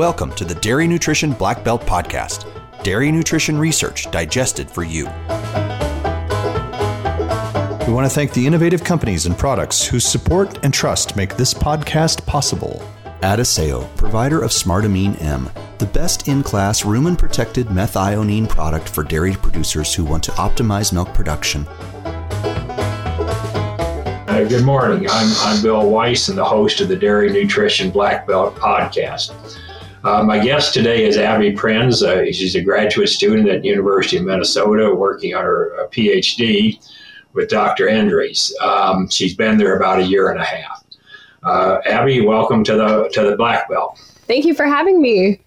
Welcome to the Dairy Nutrition Black Belt Podcast. Dairy nutrition research digested for you. We want to thank the innovative companies and products whose support and trust make this podcast possible. Adisseo, provider of Smartamine M, the best in class rumen protected methionine product for dairy producers who want to optimize milk production. Uh, good morning. I'm, I'm Bill Weiss and the host of the Dairy Nutrition Black Belt podcast. Uh, my guest today is Abby Prins. Uh, she's a graduate student at University of Minnesota working on her uh, PhD with Dr. Endres. Um, she's been there about a year and a half. Uh, Abby, welcome to the to the Black Belt. Thank you for having me.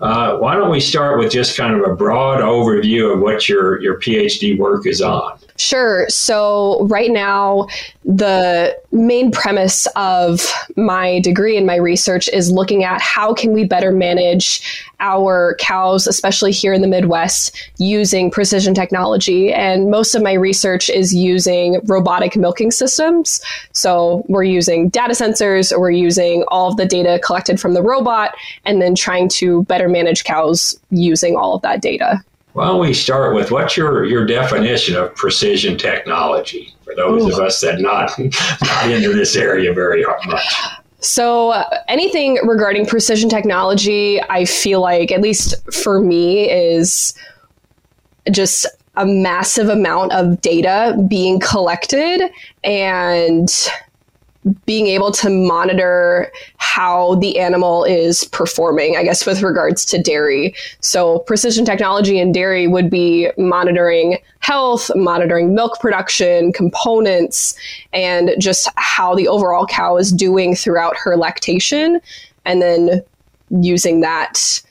Uh, why don't we start with just kind of a broad overview of what your, your PhD work is on? Sure. So, right now, the main premise of my degree and my research is looking at how can we better manage our cows, especially here in the Midwest, using precision technology. And most of my research is using robotic milking systems. So, we're using data sensors, we're using all of the data collected from the robot, and then trying to better manage cows using all of that data. Why don't we start with what's your, your definition of precision technology for those Ooh. of us that not not into this area very much? So, uh, anything regarding precision technology, I feel like, at least for me, is just a massive amount of data being collected and being able to monitor how the animal is performing, I guess, with regards to dairy. So, precision technology in dairy would be monitoring health, monitoring milk production, components, and just how the overall cow is doing throughout her lactation, and then using that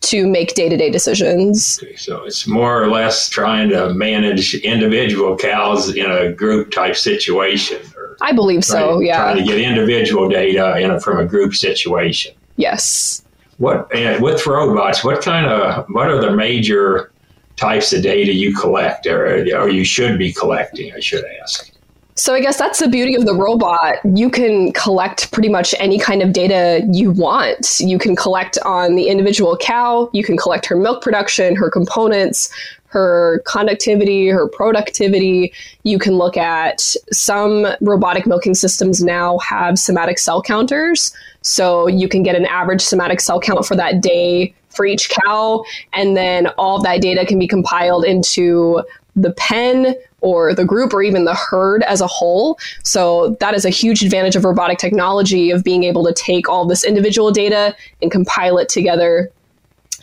to make day-to-day decisions. Okay, so it's more or less trying to manage individual cows in a group type situation. I believe so. Right? Yeah. Trying to get individual data in a, from a group situation. Yes. What eh, with robots? What kind of what are the major types of data you collect, or, or you should be collecting? I should ask. So I guess that's the beauty of the robot. You can collect pretty much any kind of data you want. You can collect on the individual cow, you can collect her milk production, her components, her conductivity, her productivity. You can look at some robotic milking systems now have somatic cell counters. So you can get an average somatic cell count for that day for each cow. And then all of that data can be compiled into the pen or the group or even the herd as a whole. So that is a huge advantage of robotic technology of being able to take all this individual data and compile it together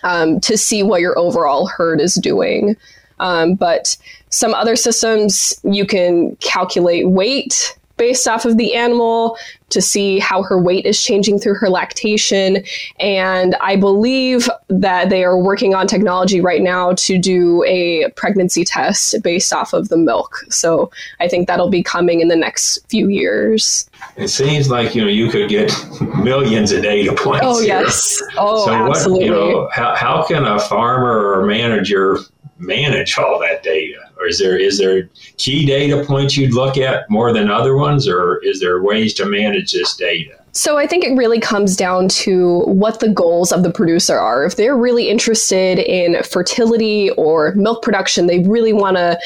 um, to see what your overall herd is doing. Um, but some other systems, you can calculate weight based off of the animal to see how her weight is changing through her lactation. And I believe that they are working on technology right now to do a pregnancy test based off of the milk. So I think that'll be coming in the next few years. It seems like you know you could get millions of data points. Oh yes. Here. Oh, so absolutely. What, you know, how, how can a farmer or manager manage all that data? Or is there is there key data points you'd look at more than other ones, or is there ways to manage this data? So I think it really comes down to what the goals of the producer are. If they're really interested in fertility or milk production, they really want to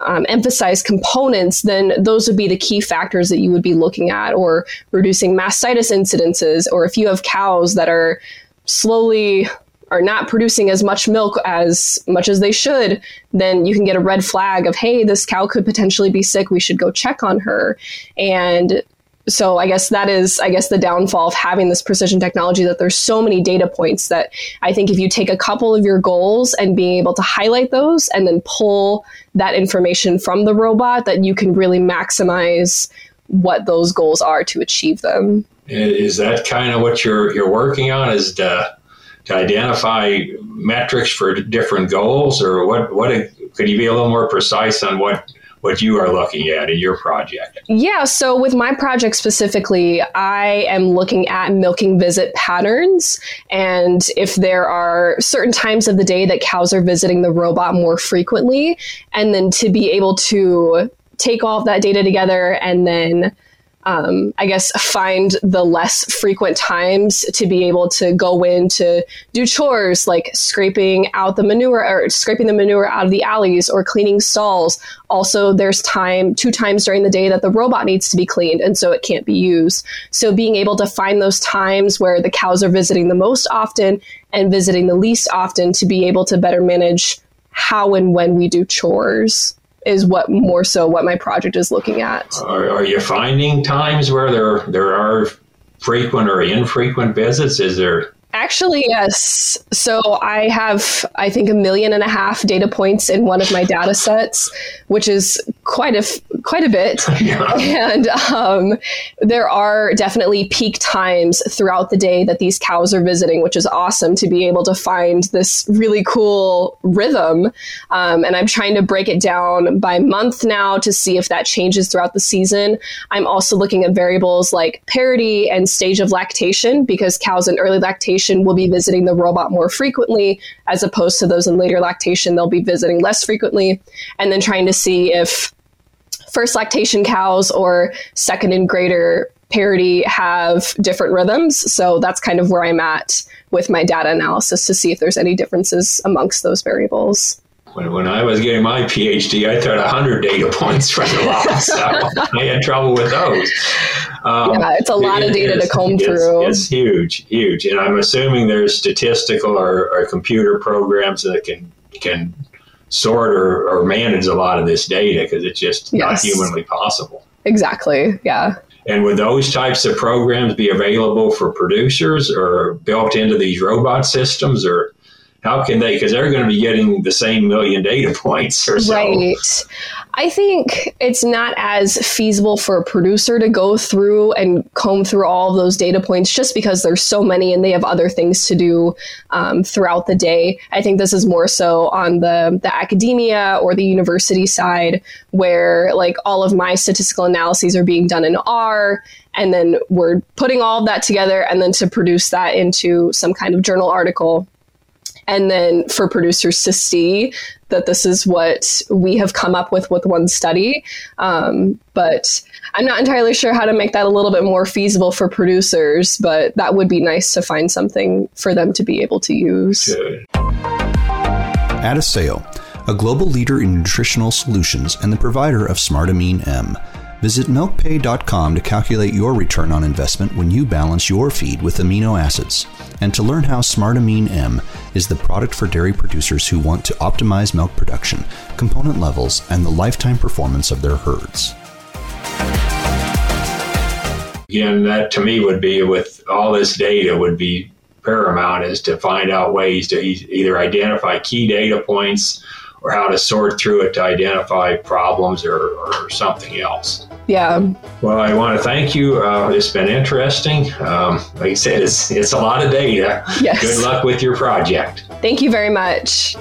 um, emphasize components, then those would be the key factors that you would be looking at, or reducing mastitis incidences, or if you have cows that are slowly are not producing as much milk as much as they should, then you can get a red flag of, hey, this cow could potentially be sick. We should go check on her. And so I guess that is, I guess, the downfall of having this precision technology that there's so many data points that I think if you take a couple of your goals and being able to highlight those and then pull that information from the robot, that you can really maximize what those goals are to achieve them. Is that kind of what you're you're working on? Is to to identify metrics for different goals, or what? What could you be a little more precise on what what you are looking at in your project? Yeah, so with my project specifically, I am looking at milking visit patterns and if there are certain times of the day that cows are visiting the robot more frequently, and then to be able to take all of that data together and then um, I guess, find the less frequent times to be able to go in to do chores like scraping out the manure or scraping the manure out of the alleys or cleaning stalls. Also, there's time, two times during the day that the robot needs to be cleaned, and so it can't be used. So, being able to find those times where the cows are visiting the most often and visiting the least often to be able to better manage how and when we do chores is what more so what my project is looking at. Are, are you finding times where there there are frequent or infrequent visits? Is there Actually, yes. So I have, I think, a million and a half data points in one of my data sets, which is quite a quite a bit. Yeah. And um, there are definitely peak times throughout the day that these cows are visiting, which is awesome to be able to find this really cool rhythm. Um, and I'm trying to break it down by month now to see if that changes throughout the season. I'm also looking at variables like parity and stage of lactation because cows in early lactation will be visiting the robot more frequently, as opposed to those in later lactation, they'll be visiting less frequently. And then trying to see if first lactation cows or second and greater parity have different rhythms. So that's kind of where I'm at with my data analysis to see if there's any differences amongst those variables. When, when I was getting my PhD, I thought 100 data points for the law, so I had trouble with those. Um, yeah, it's a lot it, of data to comb through. It's huge, huge, and I'm assuming there's statistical or, or computer programs that can can sort or, or manage a lot of this data because it's just yes. not humanly possible. Exactly. Yeah. And would those types of programs be available for producers or built into these robot systems or how can they because they're going to be getting the same million data points or so. Right. I think it's not as feasible for a producer to go through and comb through all of those data points just because there's so many and they have other things to do um, throughout the day. I think this is more so on the, the academia or the university side where like all of my statistical analyses are being done in R and then we're putting all of that together and then to produce that into some kind of journal article and then for producers to see that this is what we have come up with with one study. Um, but I'm not entirely sure how to make that a little bit more feasible for producers, but that would be nice to find something for them to be able to use. Good. Adisseo, a global leader in nutritional solutions and the provider of Smartamine M Visit milkpay.com to calculate your return on investment when you balance your feed with amino acids, and to learn how Smartamine M is the product for dairy producers who want to optimize milk production, component levels, and the lifetime performance of their herds. Again, that to me would be with all this data would be paramount is to find out ways to e- either identify key data points or how to sort through it to identify problems or, or something else. Yeah. Well, I want to thank you. Uh, it's been interesting. Um, like I said, it's, it's a lot of data. Yes. Good luck with your project. Thank you very much.